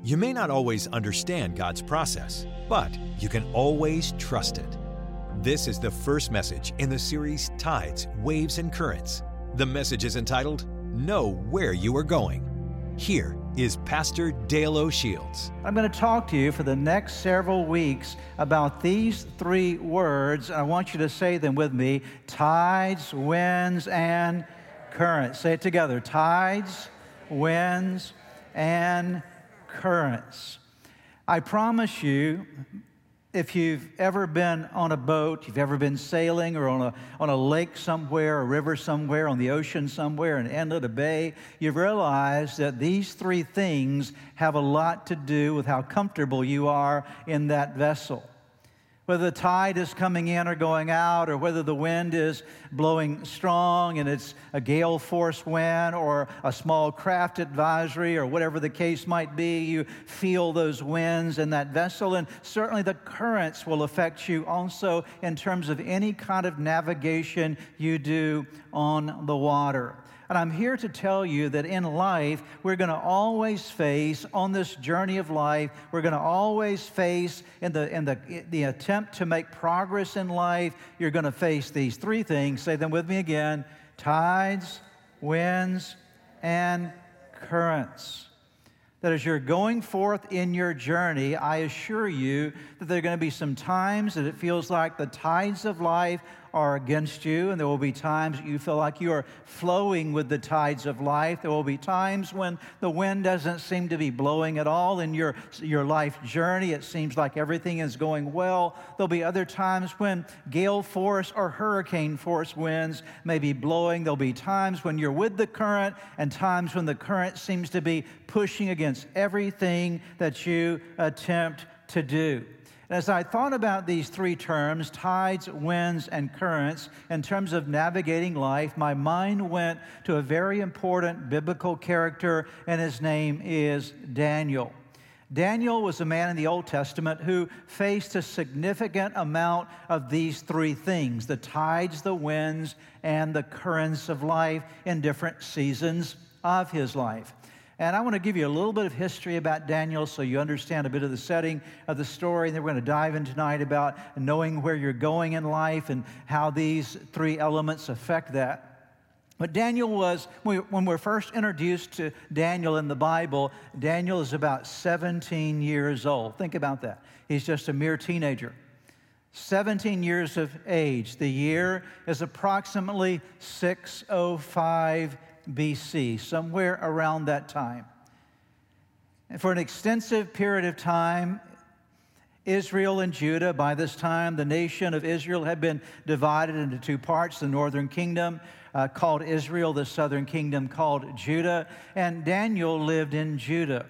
You may not always understand God's process, but you can always trust it. This is the first message in the series Tides, Waves, and Currents. The message is entitled Know Where You Are Going. Here is Pastor Dale O'Shields. I'm going to talk to you for the next several weeks about these three words. I want you to say them with me tides, winds, and currents. Say it together tides, winds, and currents. I promise you, if you've ever been on a boat, you've ever been sailing or on a, on a lake somewhere, a river somewhere, on the ocean somewhere, an inlet, a bay, you've realized that these three things have a lot to do with how comfortable you are in that vessel whether the tide is coming in or going out, or whether the wind is blowing strong and it's a gale force wind or a small craft advisory or whatever the case might be, you feel those winds in that vessel. And certainly the currents will affect you also in terms of any kind of navigation you do on the water. And I'm here to tell you that in life, we're going to always face, on this journey of life, we're going to always face, in the, in the, the attempt to make progress in life, you're going to face these three things. Say them with me again tides, winds, and currents that as you're going forth in your journey, I assure you that there are going to be some times that it feels like the tides of life are against you, and there will be times you feel like you are flowing with the tides of life. There will be times when the wind doesn't seem to be blowing at all in your, your life journey. It seems like everything is going well. There'll be other times when gale force or hurricane force winds may be blowing. There'll be times when you're with the current, and times when the current seems to be pushing against everything that you attempt to do. As I thought about these three terms, tides, winds, and currents, in terms of navigating life, my mind went to a very important biblical character, and his name is Daniel. Daniel was a man in the Old Testament who faced a significant amount of these three things the tides, the winds, and the currents of life in different seasons of his life. And I want to give you a little bit of history about Daniel so you understand a bit of the setting of the story. And then we're going to dive in tonight about knowing where you're going in life and how these three elements affect that. But Daniel was, when we're first introduced to Daniel in the Bible, Daniel is about 17 years old. Think about that. He's just a mere teenager. 17 years of age. The year is approximately 605 BC, somewhere around that time. And for an extensive period of time, Israel and Judah, by this time, the nation of Israel had been divided into two parts the northern kingdom uh, called Israel, the southern kingdom called Judah, and Daniel lived in Judah.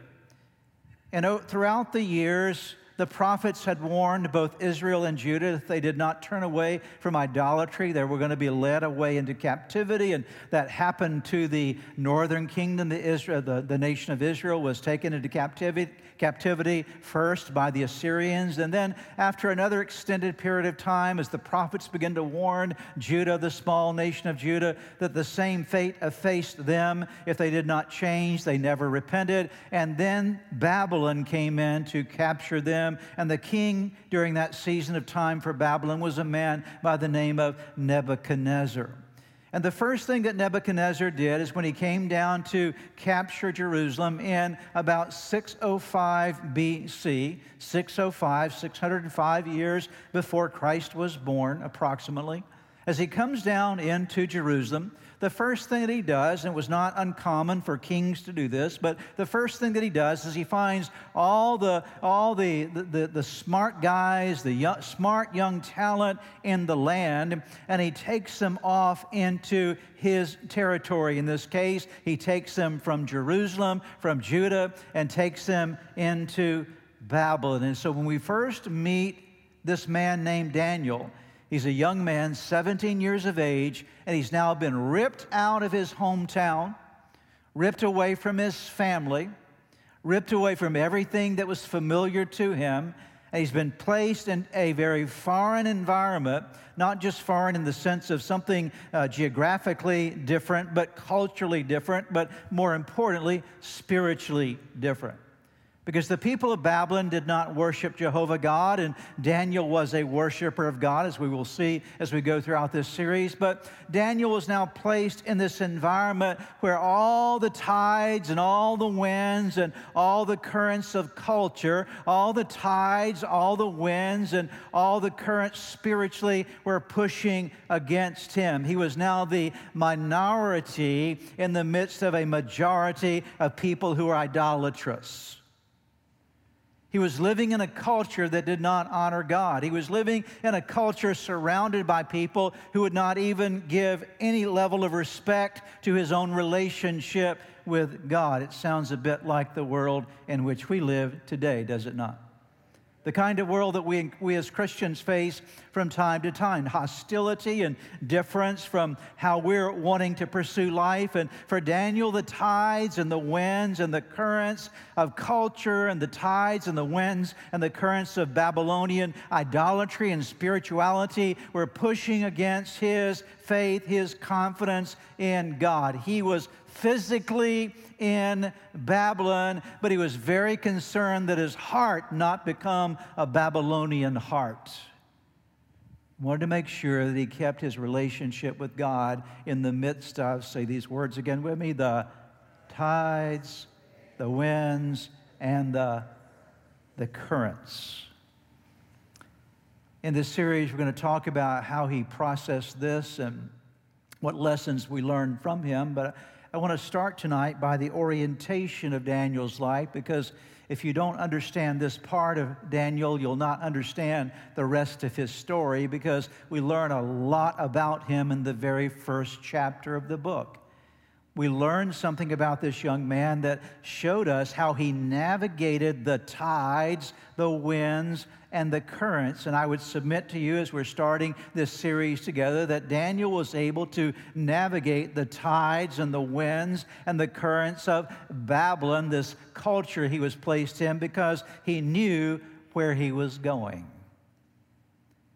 And throughout the years, the prophets had warned both Israel and Judah that they did not turn away from idolatry. They were going to be led away into captivity, and that happened to the northern kingdom. The, Israel, the, the nation of Israel was taken into captivity, captivity first by the Assyrians, and then after another extended period of time, as the prophets began to warn Judah, the small nation of Judah, that the same fate faced them if they did not change, they never repented, and then Babylon came in to capture them And the king during that season of time for Babylon was a man by the name of Nebuchadnezzar. And the first thing that Nebuchadnezzar did is when he came down to capture Jerusalem in about 605 BC, 605, 605 years before Christ was born, approximately. As he comes down into Jerusalem, the first thing that he does, and it was not uncommon for kings to do this, but the first thing that he does is he finds all the, all the, the, the, the smart guys, the young, smart young talent in the land, and he takes them off into his territory. In this case, he takes them from Jerusalem, from Judah, and takes them into Babylon. And so when we first meet this man named Daniel, He's a young man, 17 years of age, and he's now been ripped out of his hometown, ripped away from his family, ripped away from everything that was familiar to him. And he's been placed in a very foreign environment, not just foreign in the sense of something uh, geographically different, but culturally different, but more importantly, spiritually different. Because the people of Babylon did not worship Jehovah God, and Daniel was a worshiper of God, as we will see as we go throughout this series. But Daniel was now placed in this environment where all the tides and all the winds and all the currents of culture, all the tides, all the winds, and all the currents spiritually were pushing against him. He was now the minority in the midst of a majority of people who are idolatrous. He was living in a culture that did not honor God. He was living in a culture surrounded by people who would not even give any level of respect to his own relationship with God. It sounds a bit like the world in which we live today, does it not? The kind of world that we, we as Christians face from time to time hostility and difference from how we're wanting to pursue life. And for Daniel, the tides and the winds and the currents of culture and the tides and the winds and the currents of Babylonian idolatry and spirituality were pushing against his faith, his confidence in God. He was physically in Babylon, but he was very concerned that his heart not become a Babylonian heart. Wanted to make sure that he kept his relationship with God in the midst of, say these words again with me, the tides, the winds, and the, the currents. In this series, we're going to talk about how he processed this and what lessons we learned from him. But I want to start tonight by the orientation of Daniel's life because if you don't understand this part of Daniel, you'll not understand the rest of his story because we learn a lot about him in the very first chapter of the book. We learned something about this young man that showed us how he navigated the tides, the winds, and the currents. And I would submit to you as we're starting this series together that Daniel was able to navigate the tides and the winds and the currents of Babylon, this culture he was placed in, because he knew where he was going.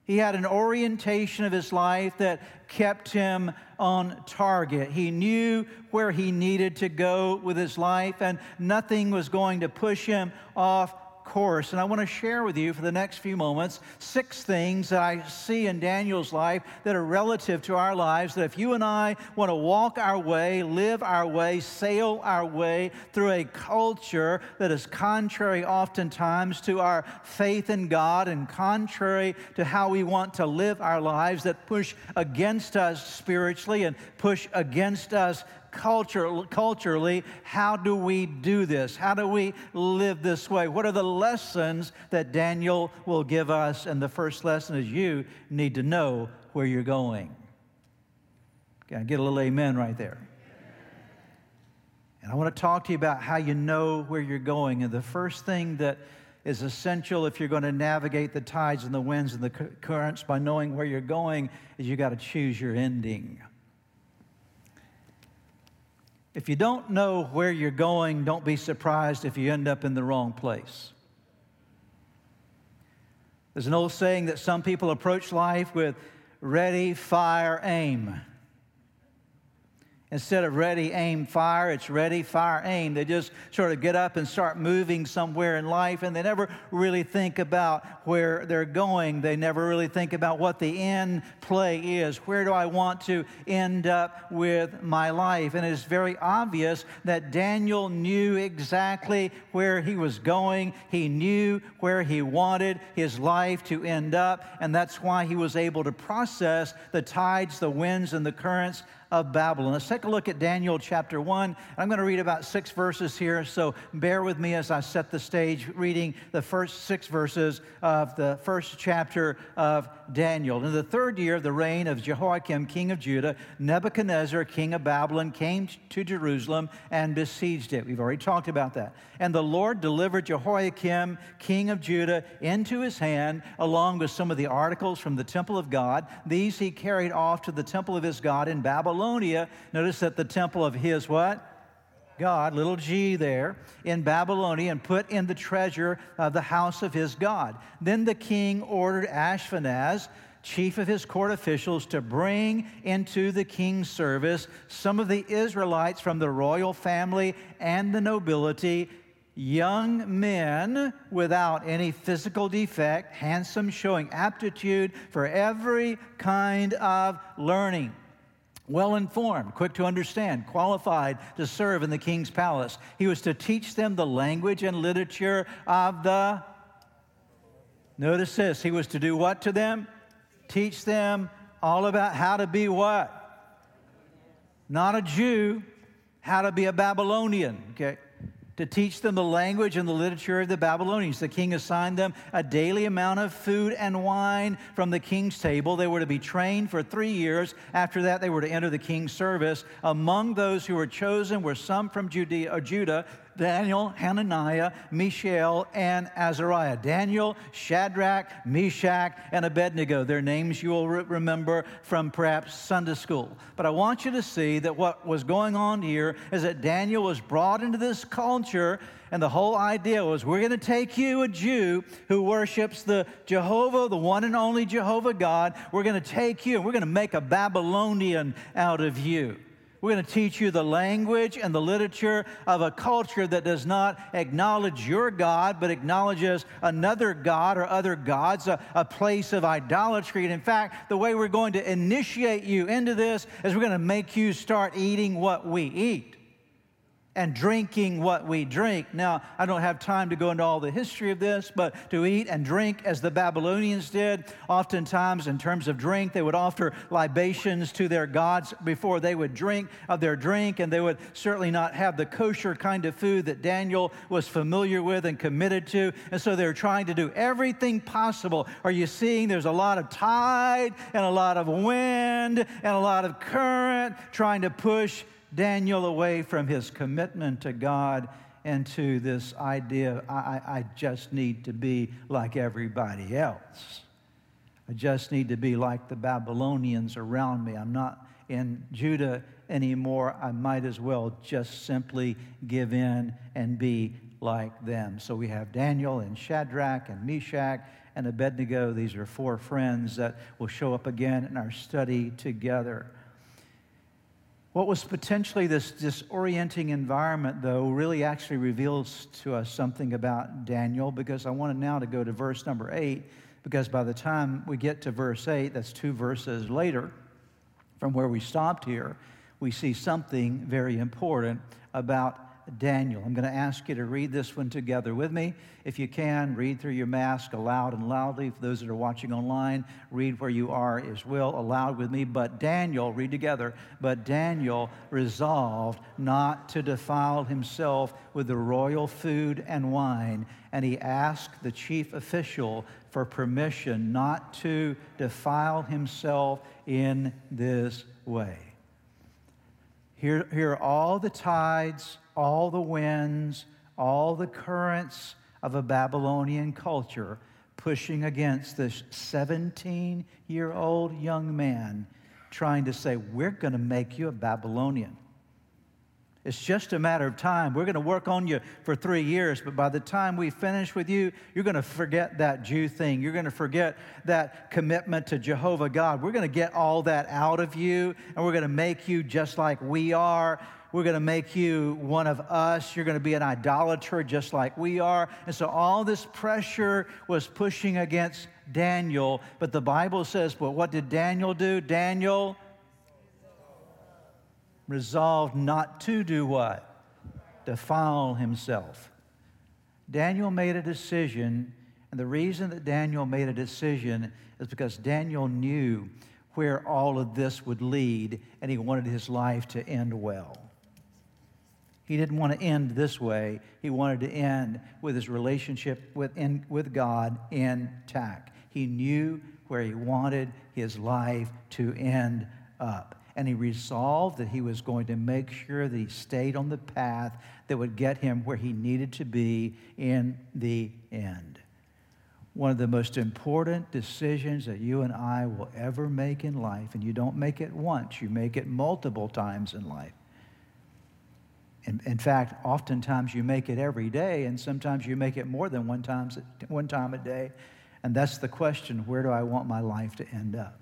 He had an orientation of his life that kept him on target. He knew where he needed to go with his life, and nothing was going to push him off course. And I want to share with you for the next few moments six things that I see in Daniel's life that are relative to our lives. That if you and I want to walk our way, live our way, sail our way through a culture that is contrary oftentimes to our faith in God and contrary to how we want to live our lives, that push against us spiritually and push against us culture, culturally, how do we do this? How do we live this way? What are the lessons that Daniel will give us? And the first lesson is you need to know where you're going. Okay, get a little amen right there. And I want to talk to you about how you know where you're going. And the first thing that is essential if you're going to navigate the tides and the winds and the currents by knowing where you're going is you got to choose your ending. If you don't know where you're going, don't be surprised if you end up in the wrong place. There's an old saying that some people approach life with ready, fire, aim. Instead of ready, aim, fire, it's ready, fire, aim. They just sort of get up and start moving somewhere in life, and they never really think about where they're going. They never really think about what the end play is. Where do I want to end up with my life? And it's very obvious that Daniel knew exactly where he was going, he knew where he wanted his life to end up, and that's why he was able to process the tides, the winds, and the currents of Babylon. Let's take a look at Daniel chapter 1. I'm going to read about six verses here, so bear with me as I set the stage reading the first six verses of the first chapter of Daniel. In the third year of the reign of Jehoiakim, king of Judah, Nebuchadnezzar, king of Babylon, came to Jerusalem and besieged it. We've already talked about that. And the Lord delivered Jehoiakim, king of Judah, into his hand, along with some of the articles from the temple of God. These he carried off to the temple of his God in Babylonia. Notice that the temple of his what? God, little g there, in Babylonia and put in the treasure of the house of his God. Then the king ordered Ashpenaz, chief of his court officials, to bring into the king's service some of the Israelites from the royal family and the nobility young men without any physical defect, handsome, showing aptitude for every kind of learning. Well informed, quick to understand, qualified to serve in the king's palace. He was to teach them the language and literature of the. Notice this. He was to do what to them? Teach them all about how to be what? Not a Jew, how to be a Babylonian, okay? To teach them the language and the literature of the Babylonians. The king assigned them a daily amount of food and wine from the king's table. They were to be trained for three years. After that, they were to enter the king's service. Among those who were chosen were some from Judea, or Judah Daniel, Hananiah, Mishael, and Azariah. Daniel, Shadrach, Meshach, and Abednego. Their names you will re- remember from perhaps Sunday school. But I want you to see that what was going on here is that Daniel was brought into this culture, and the whole idea was we're going to take you, a Jew who worships the Jehovah, the one and only Jehovah God, we're going to take you and we're going to make a Babylonian out of you. We're going to teach you the language and the literature of a culture that does not acknowledge your God, but acknowledges another God or other gods, a, a, place of idolatry. And in fact, the way we're going to initiate you into this is we're going to make you start eating what we eat and drinking what we drink. Now, I don't have time to go into all the history of this, but to eat and drink as the Babylonians did, oftentimes in terms of drink, they would offer libations to their gods before they would drink of their drink, and they would certainly not have the kosher kind of food that Daniel was familiar with and committed to. And so they're trying to do everything possible. Are you seeing there's a lot of tide and a lot of wind and a lot of current trying to push Daniel away from his commitment to God and to this idea I, I just need to be like everybody else. I just need to be like the Babylonians around me. I'm not in Judah anymore. I might as well just simply give in and be like them. So we have Daniel and Shadrach and Meshach and Abednego. These are four friends that will show up again in our study together. What was potentially this disorienting environment, though, really actually reveals to us something about Daniel because I wanted now to go to verse number eight because by the time we get to verse eight, that's two verses later from where we stopped here, we see something very important about Daniel. I'm going to ask you to read this one together with me. If you can, read through your mask aloud and loudly. For those that are watching online, read where you are as well, aloud with me. But Daniel, read together. But Daniel resolved not to defile himself with the royal food and wine, and he asked the chief official for permission not to defile himself in this way. Here, here are all the tides all the winds, all the currents of a Babylonian culture pushing against this 17 year old young man trying to say, We're going to make you a Babylonian. It's just a matter of time. We're going to work on you for three years, but by the time we finish with you, you're going to forget that Jew thing. You're going to forget that commitment to Jehovah God. We're going to get all that out of you, and we're going to make you just like we are. We're going to make you one of us. You're going to be an idolater just like we are. And so all this pressure was pushing against Daniel. But the Bible says, but what did Daniel do? Daniel resolved not to do what? Defile himself. Daniel made a decision. And the reason that Daniel made a decision is because Daniel knew where all of this would lead, and he wanted his life to end well. He didn't want to end this way. He wanted to end with his relationship with, in, with God intact. He knew where he wanted his life to end up. And he resolved that he was going to make sure that he stayed on the path that would get him where he needed to be in the end. One of the most important decisions that you and I will ever make in life, and you don't make it once, you make it multiple times in life in, in, fact, oftentimes you make it every day, and sometimes you make it more than one, times, one time a day. And that's the question where do I want my life to end up?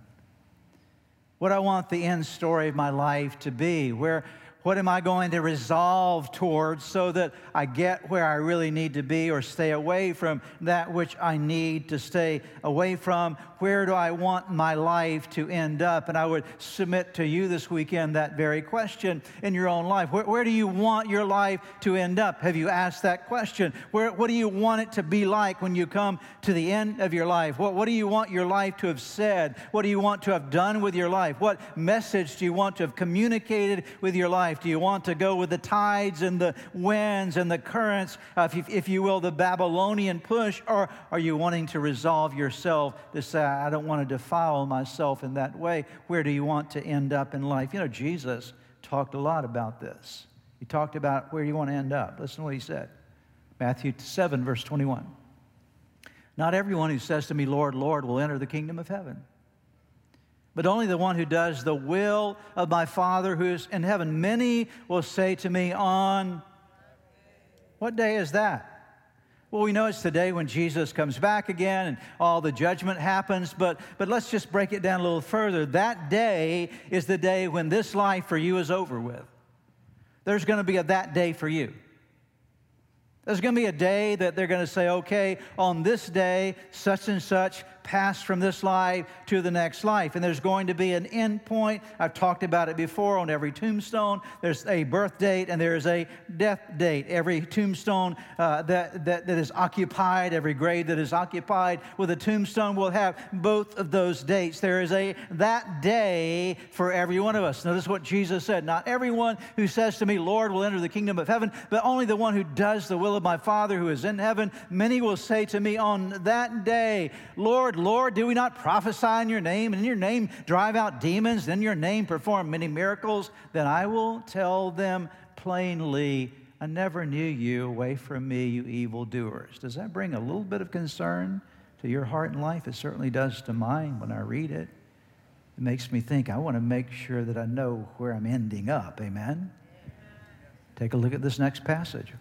What I want the end story of my life to be? Where, What am I going to resolve towards so that I get where I really need to be or stay away from that which I need to stay away from? Where do I want my life to end up? And I would submit to you this weekend that very question in your own life. Where, where do you want your life to end up? Have you asked that question? Where, what do you want it to be like when you come to the end of your life? What, what do you want your life to have said? What do you want to have done with your life? What message do you want to have communicated with your life? Life? Do you want to go with the tides and the winds and the currents, uh, if, you, if you will, the Babylonian push? Or are you wanting to resolve yourself to say, I don't want to defile myself in that way? Where do you want to end up in life? You know, Jesus talked a lot about this. He talked about where you want to end up. Listen to what he said Matthew 7, verse 21. Not everyone who says to me, Lord, Lord, will enter the kingdom of heaven but only the one who does the will of my Father who is in heaven. Many will say to me, On what day is that? Well, we know it's the day when Jesus comes back again and all the judgment happens, but, but let's just break it down a little further. That day is the day when this life for you is over with. There's going to be a that day for you. There's going to be a day that they're going to say, okay, on this day, such and such passed from this life to the next life. And there's going to be an end point. I've talked about it before on every tombstone. There's a birth date and there's a death date. Every tombstone uh, that, that, that is occupied, every grave that is occupied with a tombstone will have both of those dates. There is a that day for every one of us. Notice what Jesus said. Not everyone who says to me, Lord, will enter the kingdom of heaven, but only the one who does the will of my Father who is in heaven. Many will say to me on that day, Lord, Lord, do we not prophesy in your name, and in your name drive out demons, and in your name perform many miracles? Then I will tell them plainly, I never knew you. Away from me, you evildoers. Does that bring a little bit of concern to your heart and life? It certainly does to mine when I read it. It makes me think, I want to make sure that I know where I'm ending up. Amen? Take a look at this next passage.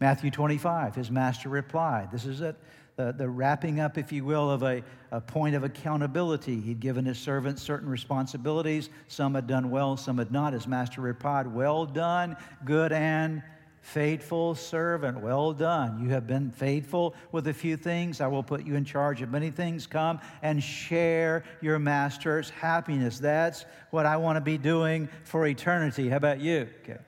Matthew 25, his master replied. This is it the, the wrapping up, if you will, of a, a point of accountability. He'd given his servants certain responsibilities. Some had done well, some had not. His master replied, Well done, good and faithful servant. Well done. You have been faithful with a few things. I will put you in charge of many things. Come and share your master's happiness. That's what I want to be doing for eternity. How about you? Okay.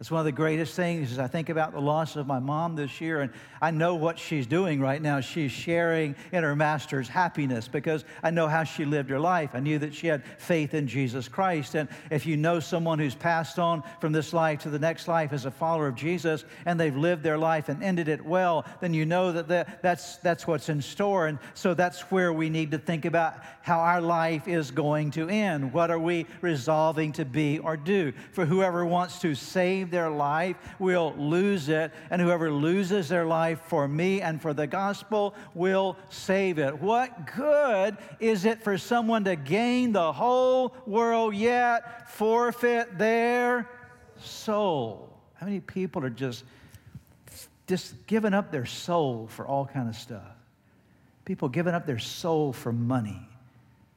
That's one of the greatest things as I think about the loss of my mom this year, and I know what she's doing right now. She's sharing in her master's happiness because I know how she lived her life. I knew that she had faith in Jesus Christ. And if you know someone who's passed on from this life to the next life as a follower of Jesus, and they've lived their life and ended it well, then you know that that's, that's what's in store. And so that's where we need to think about how our life is going to end. What are we resolving to be or do? For whoever wants to save their life will lose it, and whoever loses their life for me and for the gospel will save it. What good is it for someone to gain the whole world yet forfeit their soul? How many people are just just giving up their soul for all kind of stuff? People giving up their soul for money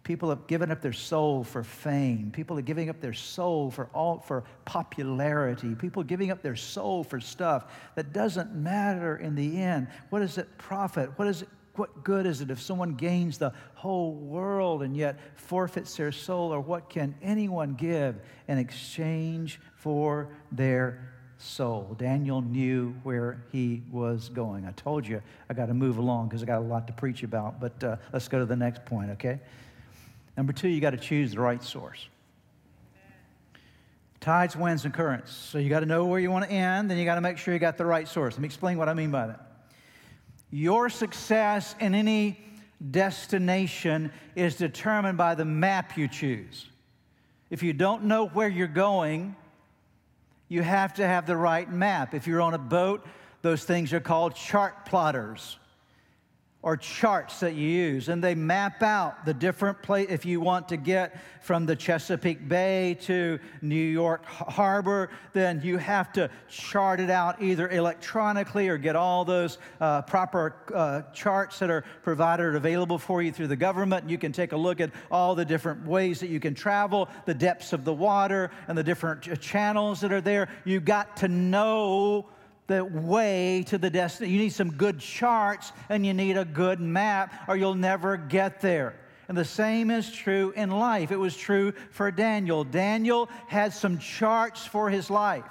People have given up their soul for fame. People are giving up their soul for all for popularity. People giving up their soul for stuff that doesn't matter in the end. What does it profit? What is it what good is it if someone gains the whole world and yet forfeits their soul? Or what can anyone give in exchange for their soul? Daniel knew where he was going. I told you I got to move along because I got a lot to preach about, but uh, let's go to the next point, okay? Number two, you got to choose the right source. Tides, winds, and currents. So you got to know where you want to end, then you got to make sure you got the right source. Let me explain what I mean by that. Your success in any destination is determined by the map you choose. If you don't know where you're going, you have to have the right map. If you're on a boat, those things are called chart plotters. Or charts that you use, and they map out the different place. If you want to get from the Chesapeake Bay to New York Harbor, then you have to chart it out either electronically or get all those uh, proper uh, charts that are provided or available for you through the government. You can take a look at all the different ways that you can travel, the depths of the water, and the different channels that are there. You've got to know the way to the destination. You need some good charts and you need a good map, or you'll never get there. And the same is true in life. It was true for Daniel. Daniel had some charts for his life.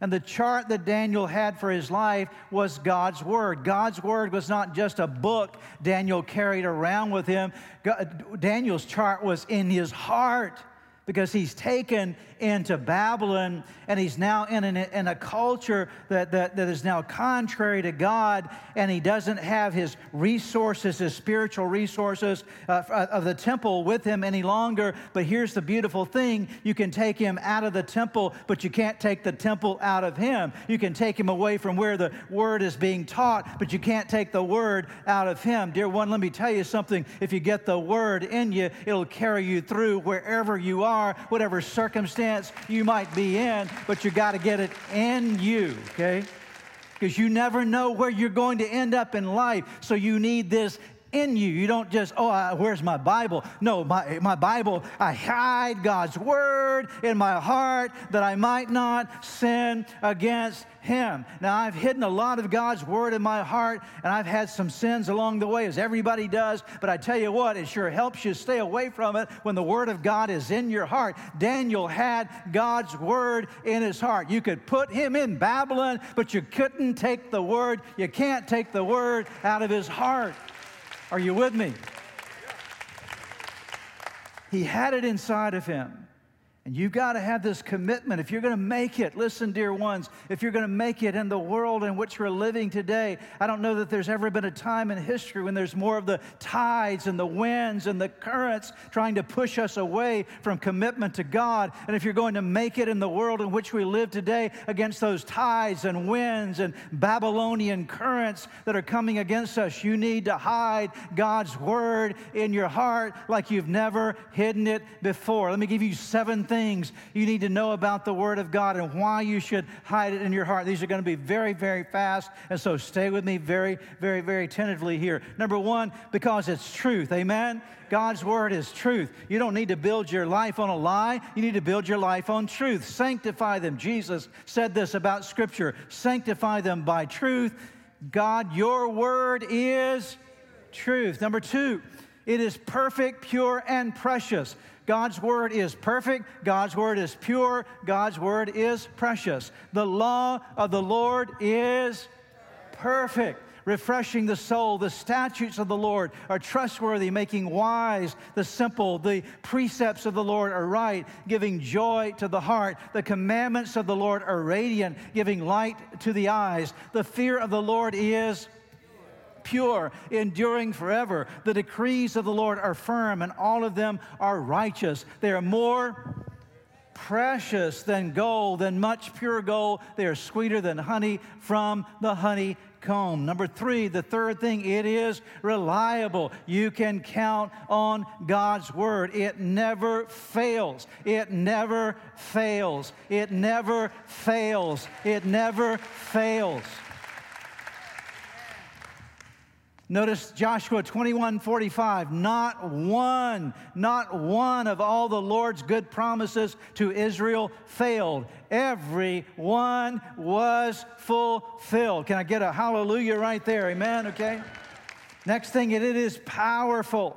And the chart that Daniel had for his life was God's Word. God's Word was not just a book Daniel carried around with him, God, Daniel's chart was in his heart because he's taken into Babylon and he's now in, an, in a culture that, that, that is now contrary to God and he doesn't have his resources, his spiritual resources uh, of the temple with him any longer. But here's the beautiful thing you can take him out of the temple, but you can't take the temple out of him. You can take him away from where the word is being taught, but you can't take the word out of him. Dear one, let me tell you something. If you get the word in you, it'll carry you through wherever you are are, whatever circumstance you might be in, but you got to get it in you, okay? Because you never know where you're going to end up in life. So you need this in you. You don't just, oh, uh, where's my Bible? No, my, my Bible, I hide God's word in my heart that I might not sin against him. Now, I've hidden a lot of God's word in my heart, and I've had some sins along the way, as everybody does. But I tell you what, it sure helps you stay away from it when the word of God is in your heart. Daniel had God's word in his heart. You could put him in Babylon, but you couldn't take the word, you can't take the word out of his heart. Are you with me? He had it inside of him. And you've got to have this commitment. If you're going to make it, listen, dear ones, if you're going to make it in the world in which we're living today, I don't know that there's ever been a time in history when there's more of the tides and the winds and the currents trying to push us away from commitment to God. And if you're going to make it in the world in which we live today against those tides and winds and Babylonian currents that are coming against us, you need to hide God's word in your heart like you've never hidden it before. Let me give you seven things things you need to know about the Word of God and why you should hide it in your heart. These are going to be very, very fast, and so stay with me very, very, very tentatively here. Number one, because it's truth. Amen? God's Word is truth. You don't need to build your life on a lie, you need to build your life on truth. Sanctify them. Jesus said this about Scripture sanctify them by truth. God, your Word is truth. Number two, it is perfect, pure, and precious. God's word is perfect, God's word is pure, God's word is precious. The law of the Lord is perfect refreshing the soul. The statutes of the Lord are trustworthy, making wise the simple. The precepts of the Lord are right, giving joy to the heart. The commandments of the Lord are radiant, giving light to the eyes. The fear of the Lord is pure, enduring forever. The decrees of the Lord are firm, and all of them are righteous. They are more precious than gold, than much pure gold. They are sweeter than honey from the honeycomb. Number three, the third thing, it is reliable. You can count on God's word. It never fails. It never fails. It never fails. It never fails. Notice Joshua 21 45. Not one, not one of all the Lord's good promises to Israel failed. Every one was fulfilled. Can I get a hallelujah right there? Amen? Okay. Next thing, it is powerful.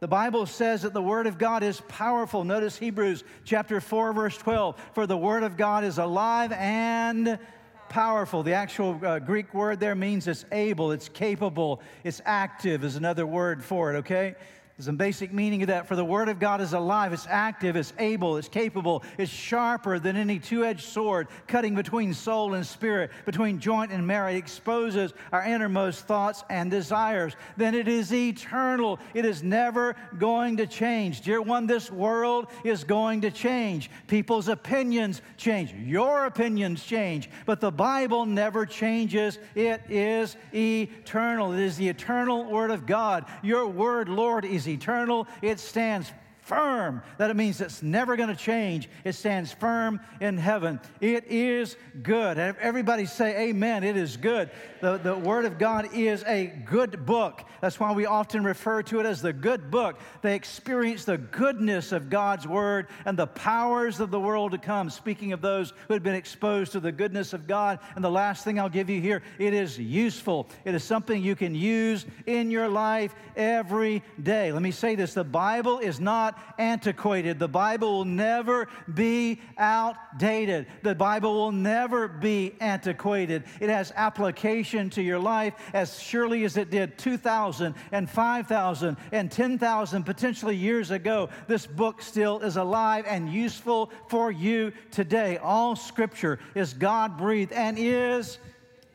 The Bible says that the Word of God is powerful. Notice Hebrews chapter 4, verse 12. For the Word of God is alive and powerful. The actual uh, Greek word there means it's able, it's capable, it's active, is another word for it, okay? There's a basic meaning of that. For the Word of God is alive, it's active, it's able, it's capable, it's sharper than any two edged sword, cutting between soul and spirit, between joint and marrow. It exposes our innermost thoughts and desires. Then it is eternal, it is never going to change. Dear one, this world is going to change. People's opinions change, your opinions change, but the Bible never changes. It is eternal, it is the eternal Word of God. Your Word, Lord, is eternal, it stands firm. That it means it's never going to change. It stands firm in heaven. It is good. Everybody say amen. It is good. The, the Word of God is a good book. That's why we often refer to it as the good book. They experience the goodness of God's Word and the powers of the world to come. Speaking of those who had been exposed to the goodness of God. And the last thing I'll give you here it is useful. It is something you can use in your life every day. Let me say this the Bible is not antiquated. The Bible will never be outdated. The Bible will never be antiquated. It has application to your life as surely as it did 2,000 and 5,000 and 10,000 potentially years ago. This book still is alive and useful for you today. All scripture is God breathed and is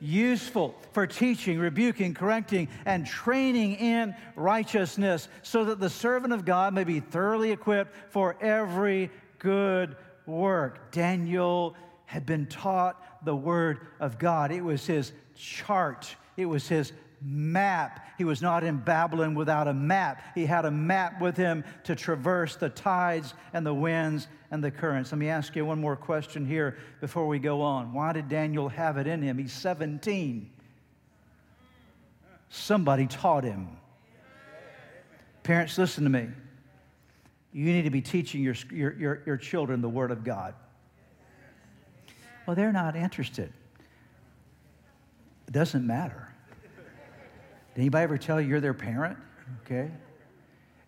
useful for teaching, rebuking, correcting, and training in righteousness, so that the servant of God may be thoroughly equipped for every good work. Daniel had been taught the word of God, it was his chart, it was his map. He was not in Babylon without a map. He had a map with him to traverse the tides and the winds and the currents. Let me ask you one more question here before we go on. Why did Daniel have it in him? He's 17. Somebody taught him. Parents, listen to me. You need to be teaching your, your, your, your children the Word of God. Well, they're not interested. It doesn't matter. Did anybody ever tell you you're their parent? Okay.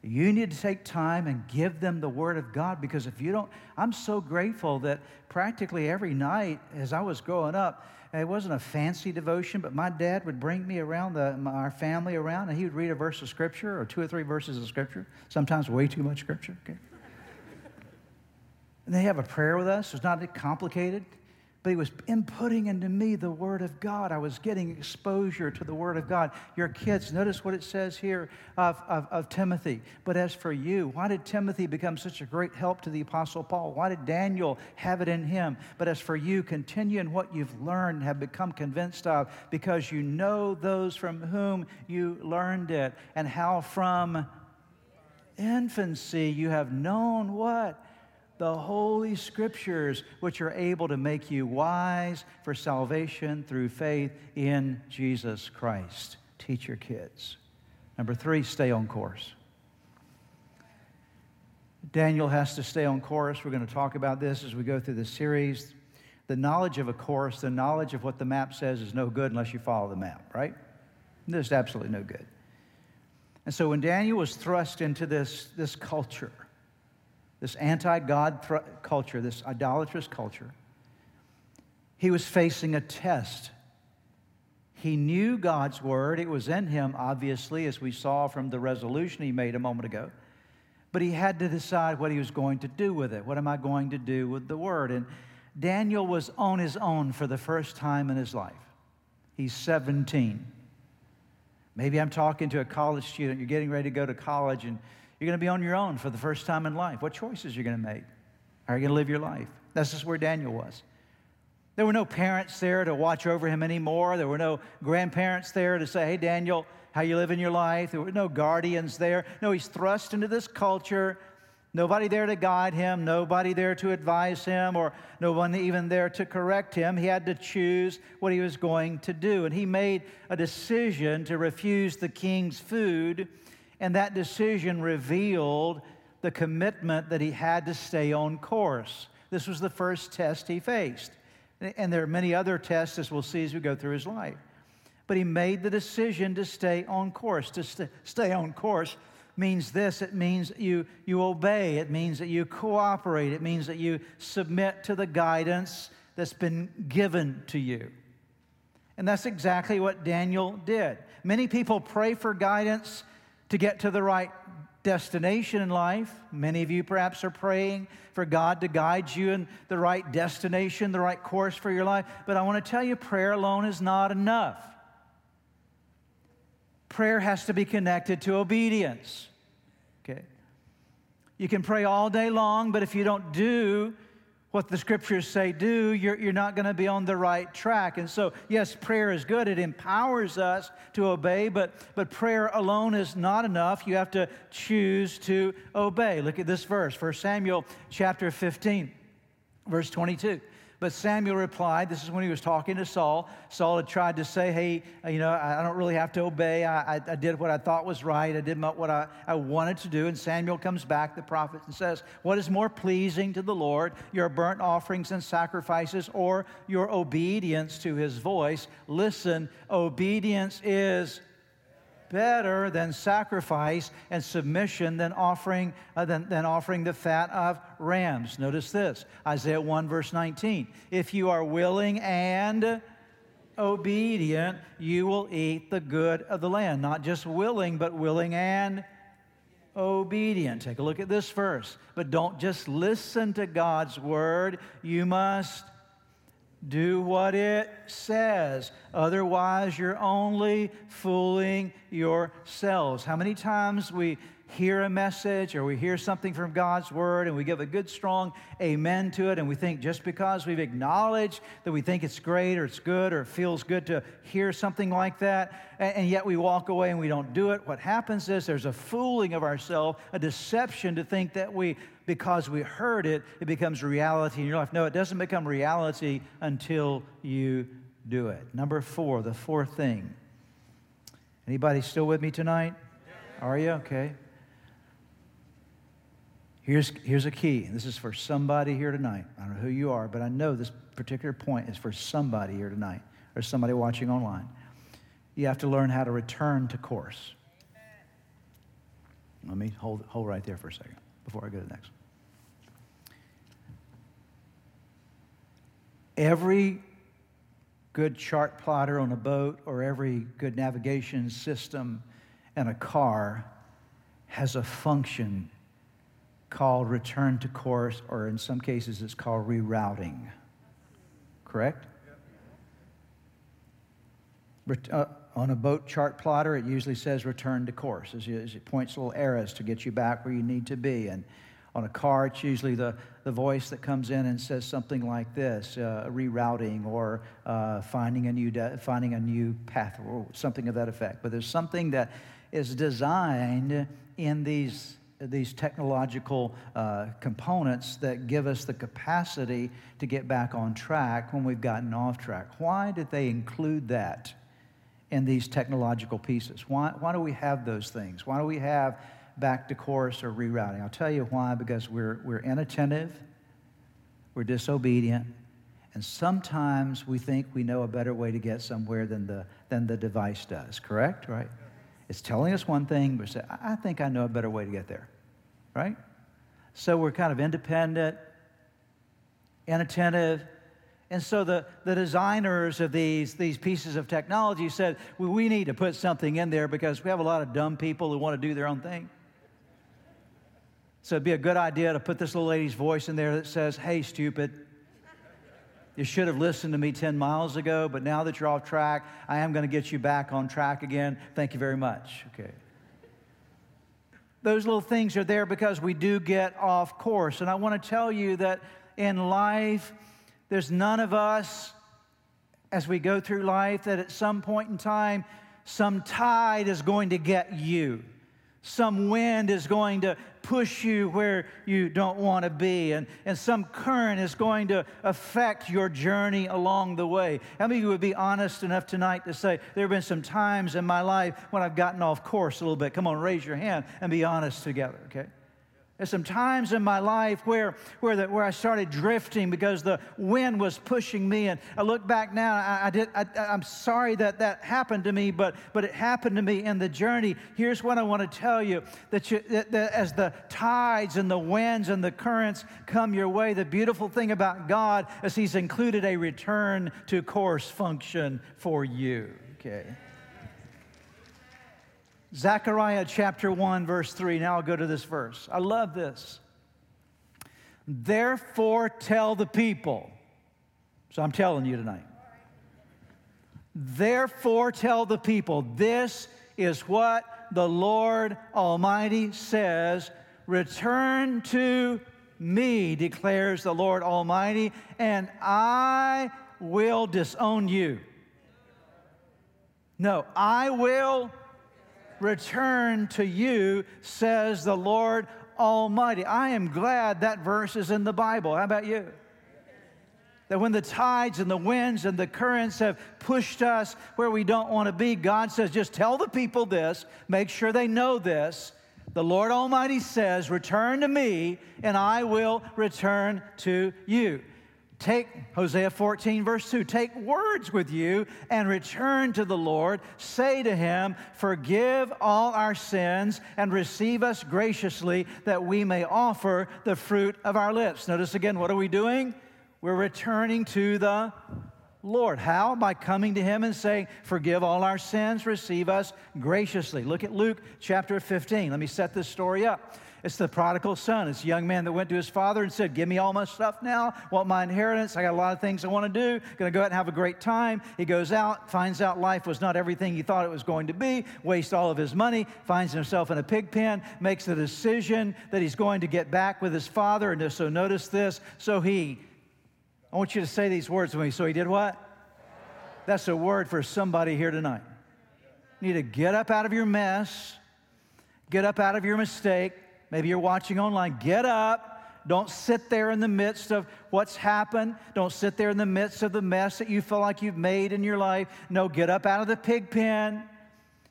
You need to take time and give them the Word of God because if you don't, I'm so grateful that practically every night as I was growing up, it wasn't a fancy devotion, but my dad would bring me around, the, our family around, and he would read a verse of Scripture or two or three verses of Scripture, sometimes way too much Scripture. Okay. And they have a prayer with us. It's not complicated but he was inputting into me the Word of God. I was getting exposure to the Word of God. Your kids, notice what it says here of, of, of, Timothy. But as for you, why did Timothy become such a great help to the Apostle Paul? Why did Daniel have it in him? But as for you, continue in what you've learned, have become convinced of, because you know those from whom you learned it, and how from infancy you have known what? The Holy Scriptures, which are able to make you wise for salvation through faith in Jesus Christ. Teach your kids. Number three, stay on course. Daniel has to stay on course. We're going to talk about this as we go through the series. The knowledge of a course, the knowledge of what the map says, is no good unless you follow the map, right? There's absolutely no good. And so when Daniel was thrust into this, this culture, this anti God culture, this idolatrous culture, he was facing a test. He knew God's word. It was in him, obviously, as we saw from the resolution he made a moment ago. But he had to decide what he was going to do with it. What am I going to do with the word? And Daniel was on his own for the first time in his life. He's 17. Maybe I'm talking to a college student. You're getting ready to go to college and you're going to be on your own for the first time in life. What choices are you going to make? How are you going to live your life? That's just where Daniel was. There were no parents there to watch over him anymore. There were no grandparents there to say, hey, Daniel, how you living your life? There were no guardians there. No, he's thrust into this culture. Nobody there to guide him, nobody there to advise him, or no one even there to correct him. He had to choose what he was going to do. And he made a decision to refuse the king's food and that decision revealed the commitment that he had to stay on course. This was the first test he faced. And there are many other tests, as we'll see as we go through his life. But he made the decision to stay on course. To st- stay on course means this it means you, you obey, it means that you cooperate, it means that you submit to the guidance that's been given to you. And that's exactly what Daniel did. Many people pray for guidance to get to the right destination in life. Many of you perhaps are praying for God to guide you in the right destination, the right course for your life. But I want to tell you, prayer alone is not enough. Prayer has to be connected to obedience. Okay? You can pray all day long, but if you don't do what the scriptures say do, you're, you're not going to be on the right track. And so, yes, prayer is good. It empowers us to obey, but, but prayer alone is not enough. You have to choose to obey. Look at this verse, 1 Samuel chapter 15, verse 22. But Samuel replied, This is when he was talking to Saul. Saul had tried to say, Hey, you know, I don't really have to obey. I, I, I did what I thought was right. I did what I, I wanted to do. And Samuel comes back, the prophet, and says, What is more pleasing to the Lord, your burnt offerings and sacrifices, or your obedience to his voice? Listen, obedience is better than sacrifice and submission than offering, uh, than, than offering the fat of rams. Notice this Isaiah 1, verse 19. If you are willing and obedient, you will eat the good of the land. Not just willing, but willing and obedient. Take a look at this verse. But don't just listen to God's word, you must do what it says. Otherwise, you're only fooling yourselves. How many times we hear a message or we hear something from God's word and we give a good, strong amen to it, and we think just because we've acknowledged that we think it's great or it's good or it feels good to hear something like that, and yet we walk away and we don't do it, what happens is there's a fooling of ourselves, a deception to think that we because we heard it, it becomes reality in your life. No, it doesn't become reality until you do it. Number four, the fourth thing. Anybody still with me tonight? Are you? Okay. Here's, here's a key. This is for somebody here tonight. I don't know who you are, but I know this particular point is for somebody here tonight or somebody watching online. You have to learn how to return to course. Let me hold, hold right there for a second before I go to the next. Every good chart plotter on a boat or every good navigation system in a car has a function called return to course, or in some cases, it's called rerouting. Correct? Uh, on a boat chart plotter, it usually says return to course, as, it points little arrows to get you back where you need to be. And on a car, it's usually the, the voice that comes in and says something like this uh, rerouting or uh, finding, a new de- finding a new path or something of that effect. But there's something that is designed in these, these technological uh, components that give us the capacity to get back on track when we've gotten off track. Why did they include that? in these technological pieces? Why, why do we have those things? Why do we have back to course or rerouting? I'll tell you why because we're, we're inattentive, we're disobedient, and sometimes we think we know a better way to get somewhere than the, than the device does, correct? Right? It's telling us one thing, but say, I think I know a better way to get there, right? So we're kind of independent, inattentive, and so the, the designers of these, these pieces of technology said, well, we need to put something in there because we have a lot of dumb people who want to do their own thing. So it'd be a good idea to put this little lady's voice in there that says, Hey, stupid, you should have listened to me 10 miles ago, but now that you're off track, I am going to get you back on track again. Thank you very much. Okay. Those little things are there because we do get off course. And I want to tell you that in life, there's none of us as we go through life that at some point in time, some tide is going to get you. Some wind is going to push you where you don't want to be, and, and some current is going to affect your journey along the way. How many of you would be honest enough tonight to say, There have been some times in my life when I've gotten off course a little bit? Come on, raise your hand and be honest together, okay? There's some times in my life where, where, the, where I started drifting because the wind was pushing me. And I look back now, I, I did, I, am sorry that that happened to me, but, but it happened to me in the journey. Here's what I want to tell you that, you that, that as the tides and the winds and the currents come your way, the beautiful thing about God is He's included a return to course function for you. Okay. Zechariah chapter 1, verse 3. Now I'll go to this verse. I love this. Therefore, tell the people. So I'm telling you tonight. Therefore, tell the people, this is what the Lord Almighty says Return to me, declares the Lord Almighty, and I will disown you. No, I will return to you, says the Lord Almighty. I am glad that verse is in the Bible. How about you? That when the tides and the winds and the currents have pushed us where we don't want to be, God says, just tell the people this, make sure they know this. The Lord Almighty says, Return to me, and I will return to you. Take Hosea 14, verse 2 take words with you and return to the Lord. Say to him, Forgive all our sins and receive us graciously that we may offer the fruit of our lips. Notice again, what are we doing? We're returning to the Lord. How? By coming to Him and saying, Forgive all our sins, receive us graciously. Look at Luke chapter 15. Let me set this story up. It's the prodigal son. It's a young man that went to his father and said, Give me all my stuff now. Want my inheritance. I got a lot of things I want to do. Going to go out and have a great time. He goes out, finds out life was not everything he thought it was going to be, wastes all of his money, finds himself in a pig pen, makes the decision that he's going to get back with his father. And so notice this. So he, I want you to say these words with me. So he did what? That's a word for somebody here tonight. You need to get up out of your mess, get up out of your mistake, Maybe you're watching online. Get up. Don't sit there in the midst of what's happened. Don't sit there in the midst of the mess that you feel like you've made in your life. No, get up out of the pig pen.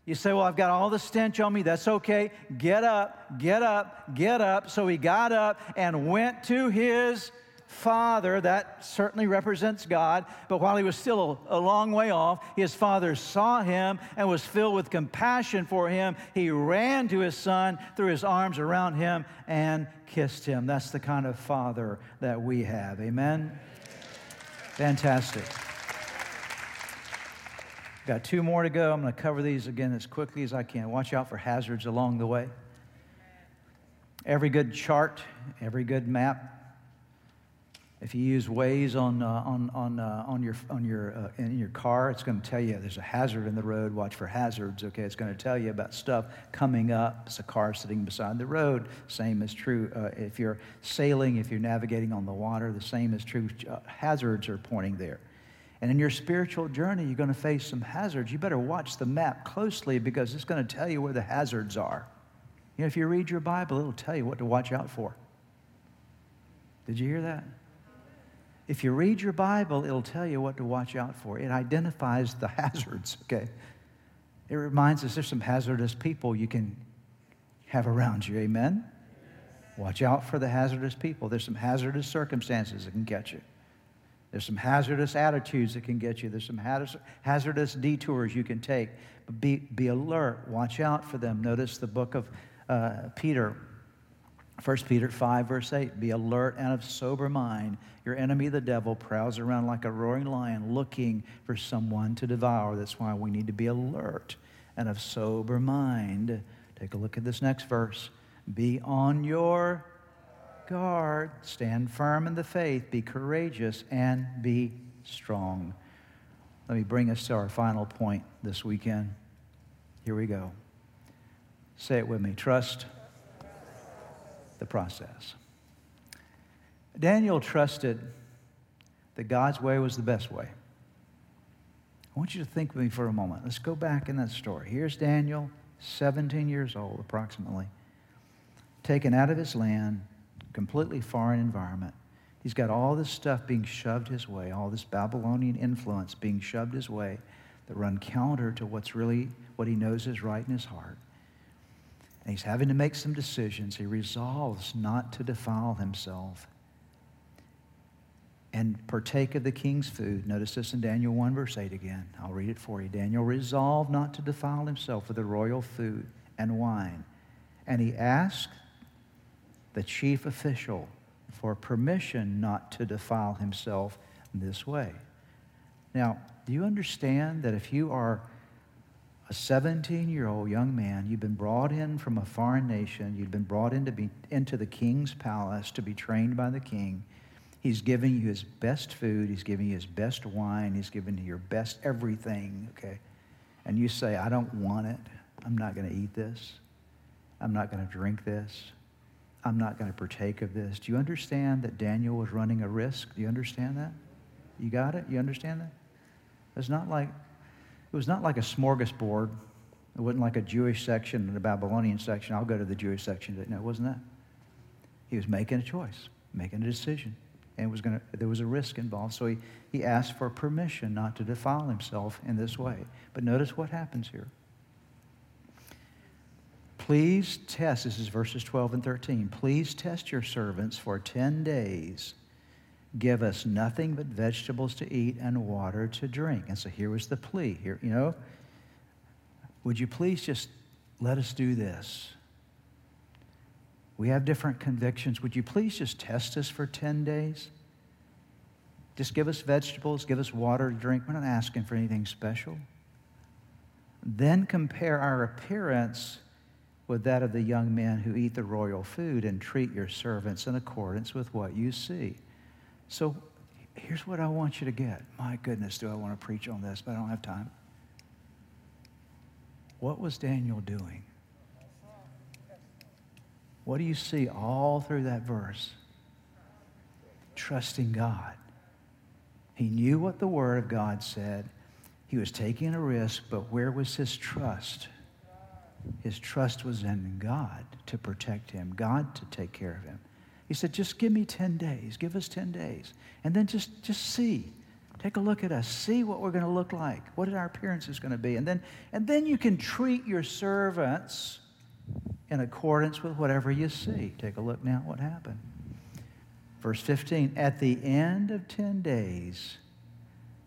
You say, Well, I've got all the stench on me. That's okay. Get up, get up, get up. So he got up and went to his father, that certainly represents God, but while he was still a, a, long way off, his father saw him and was filled with compassion for him. He ran to his son, threw his arms around him, and kissed him. That's the kind of father that we have. Amen? Fantastic. Got two more to go. I'm going to cover these again as quickly as I can. Watch out for hazards along the way. Every good chart, every good map if you use Waze on, uh, on, on, uh, on your, on your, uh, in your car, it's going to tell you there's a hazard in the road. Watch for hazards, okay? It's going to tell you about stuff coming up. It's a car sitting beside the road. Same is true uh, if you're sailing, if you're navigating on the water, the same is true. Uh, hazards are pointing there. And in your spiritual journey, you're going to face some hazards. You better watch the map closely because it's going to tell you where the hazards are. You know, if you read your Bible, it'll tell you what to watch out for. Did you hear that? If you read your Bible, it'll tell you what to watch out for. It identifies the hazards, okay? It reminds us there's some hazardous people you can have around you, amen? Watch out for the hazardous people. There's some hazardous circumstances that can get you. There's some hazardous attitudes that can get you. There's some hazardous detours you can take. Be, be alert. Watch out for them. Notice the book of uh, Peter 1 Peter 5, verse 8 Be alert and of sober mind. Your enemy, the devil, prowls around like a roaring lion looking for someone to devour. That's why we need to be alert and of sober mind. Take a look at this next verse. Be on your guard. Stand firm in the faith. Be courageous and be strong. Let me bring us to our final point this weekend. Here we go. Say it with me. Trust the process. Daniel trusted that God's way was the best way. I want you to think with me for a moment. Let's go back in that story. Here's Daniel, 17 years old approximately, taken out of his land, completely foreign environment. He's got all this stuff being shoved his way, all this Babylonian influence being shoved his way that run counter to what's really what he knows is right in his heart and he's having to make some decisions. He resolves not to defile himself and partake of the king's food. Notice this in Daniel 1, verse 8 again. I'll read it for you. Daniel resolved not to defile himself with the royal food and wine. And he asked the chief official for permission not to defile himself this way. Now, do you understand that if you are a 17 year old young man. You've been brought in from a foreign nation. You've been brought in to be, into the king's palace to be trained by the king. He's giving you his best food. He's giving you his best wine. He's giving you your best everything, okay? And you say, I don't want it. I'm not going to eat this. I'm not going to drink this. I'm not going to partake of this. Do you understand that Daniel was running a risk? Do you understand that? You got it? You understand that? It's not like it was not like a smorgasbord. It wasn't like a Jewish section and a Babylonian section. I'll go to the Jewish section. No, it wasn't that. He was making a choice, making a decision. And was gonna, there was a risk involved. So he, he asked for permission not to defile himself in this way. But notice what happens here. Please test, this is verses 12 and 13. Please test your servants for 10 days give us nothing but vegetables to eat and water to drink. And so here was the plea. Here, you know, would you please just let us do this? We have different convictions. Would you please just test us for 10 days? Just give us vegetables, give us water to drink. We're not asking for anything special. Then compare our appearance with that of the young men who eat the royal food and treat your servants in accordance with what you see. So here's what I want you to get. My goodness, do I want to preach on this, but I don't have time. What was Daniel doing? What do you see all through that verse? Trusting God. He knew what the Word of God said. He was taking a risk, but where was his trust? His trust was in God to protect him, God to take care of him. He said, just give me 10 days. Give us 10 days. And then just, just see. Take a look at us. See what we're going to look like. What our appearance is going to be. And then, and then you can treat your servants in accordance with whatever you see. Take a look now what happened. Verse 15, at the end of 10 days,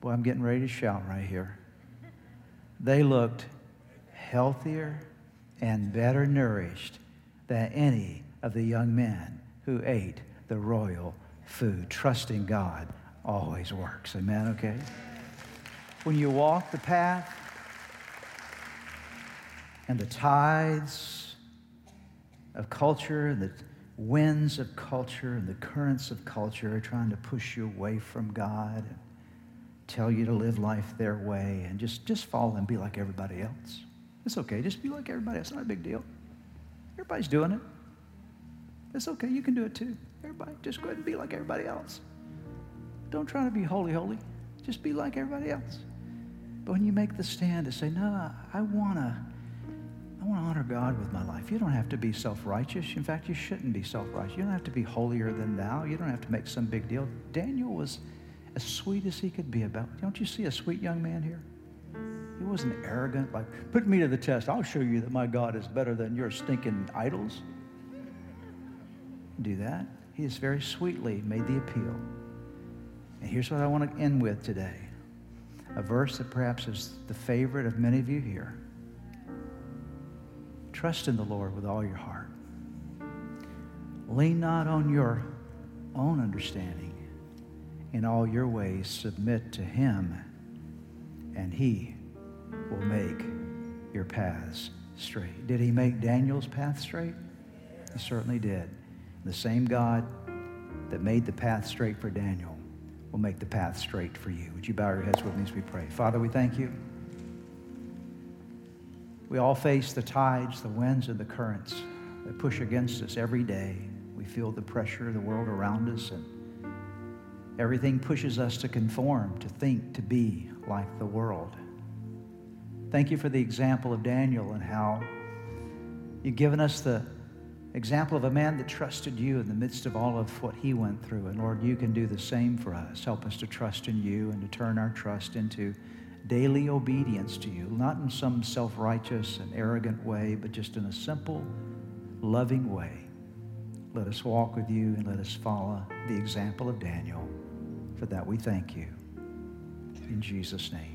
boy, I'm getting ready to shout right here. They looked healthier and better nourished than any of the young men who ate the royal food. Trusting God always works. Amen, okay? When you walk the path and the tides of culture and the winds of culture and the currents of culture are trying to push you away from God and tell you to live life their way and just, just follow and be like everybody else. It's okay. Just be like everybody else. It's not a big deal. Everybody's doing it. It's okay, you can do it too. Everybody, just go ahead and be like everybody else. Don't try to be holy, holy. Just be like everybody else. But when you make the stand to say, no, I want to. I want to honor God with my life. You don't have to be self righteous. In fact, you shouldn't be self righteous. You don't have to be holier than thou. You don't have to make some big deal. Daniel was as sweet as he could be about. Don't you see a sweet young man here? He wasn't arrogant, like, put me to the test. I'll show you that my God is better than your stinking idols do that. He has very sweetly made the appeal. And here's what I want to end with today a verse that perhaps is the favorite of many of you here. Trust in the Lord with all your heart. Lean not on your own understanding. In all your ways, submit to Him, and He will make your paths straight. Did He make Daniel's path straight? He certainly did. The same God that made the path straight for Daniel will make the path straight for you. Would you bow your heads with me as we pray? Father, we thank you. We all face the tides, the winds, and the currents that push against us every day. We feel the pressure of the world around us, and everything pushes us to conform, to think, to be like the world. Thank you for the example of Daniel and how you've given us the example of a man that trusted you in the midst of all of what he went through. And Lord, you can do the same for us. Help us to trust in you and to turn our trust into daily obedience to you, not in some self righteous and arrogant way, but just in a simple, loving way. Let us walk with you and let us follow the example of Daniel. For that we thank you. In Jesus' name.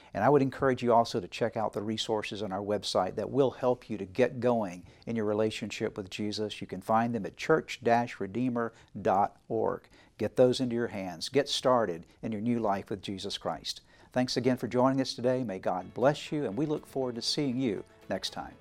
And I would encourage you also to check out the resources on our website that will help you to get going in your relationship with Jesus. You can find them at church-redeemer.org. Get those into your hands. Get started in your new life with Jesus Christ. Thanks again for joining us today. May God bless you, and we look forward to seeing you next time.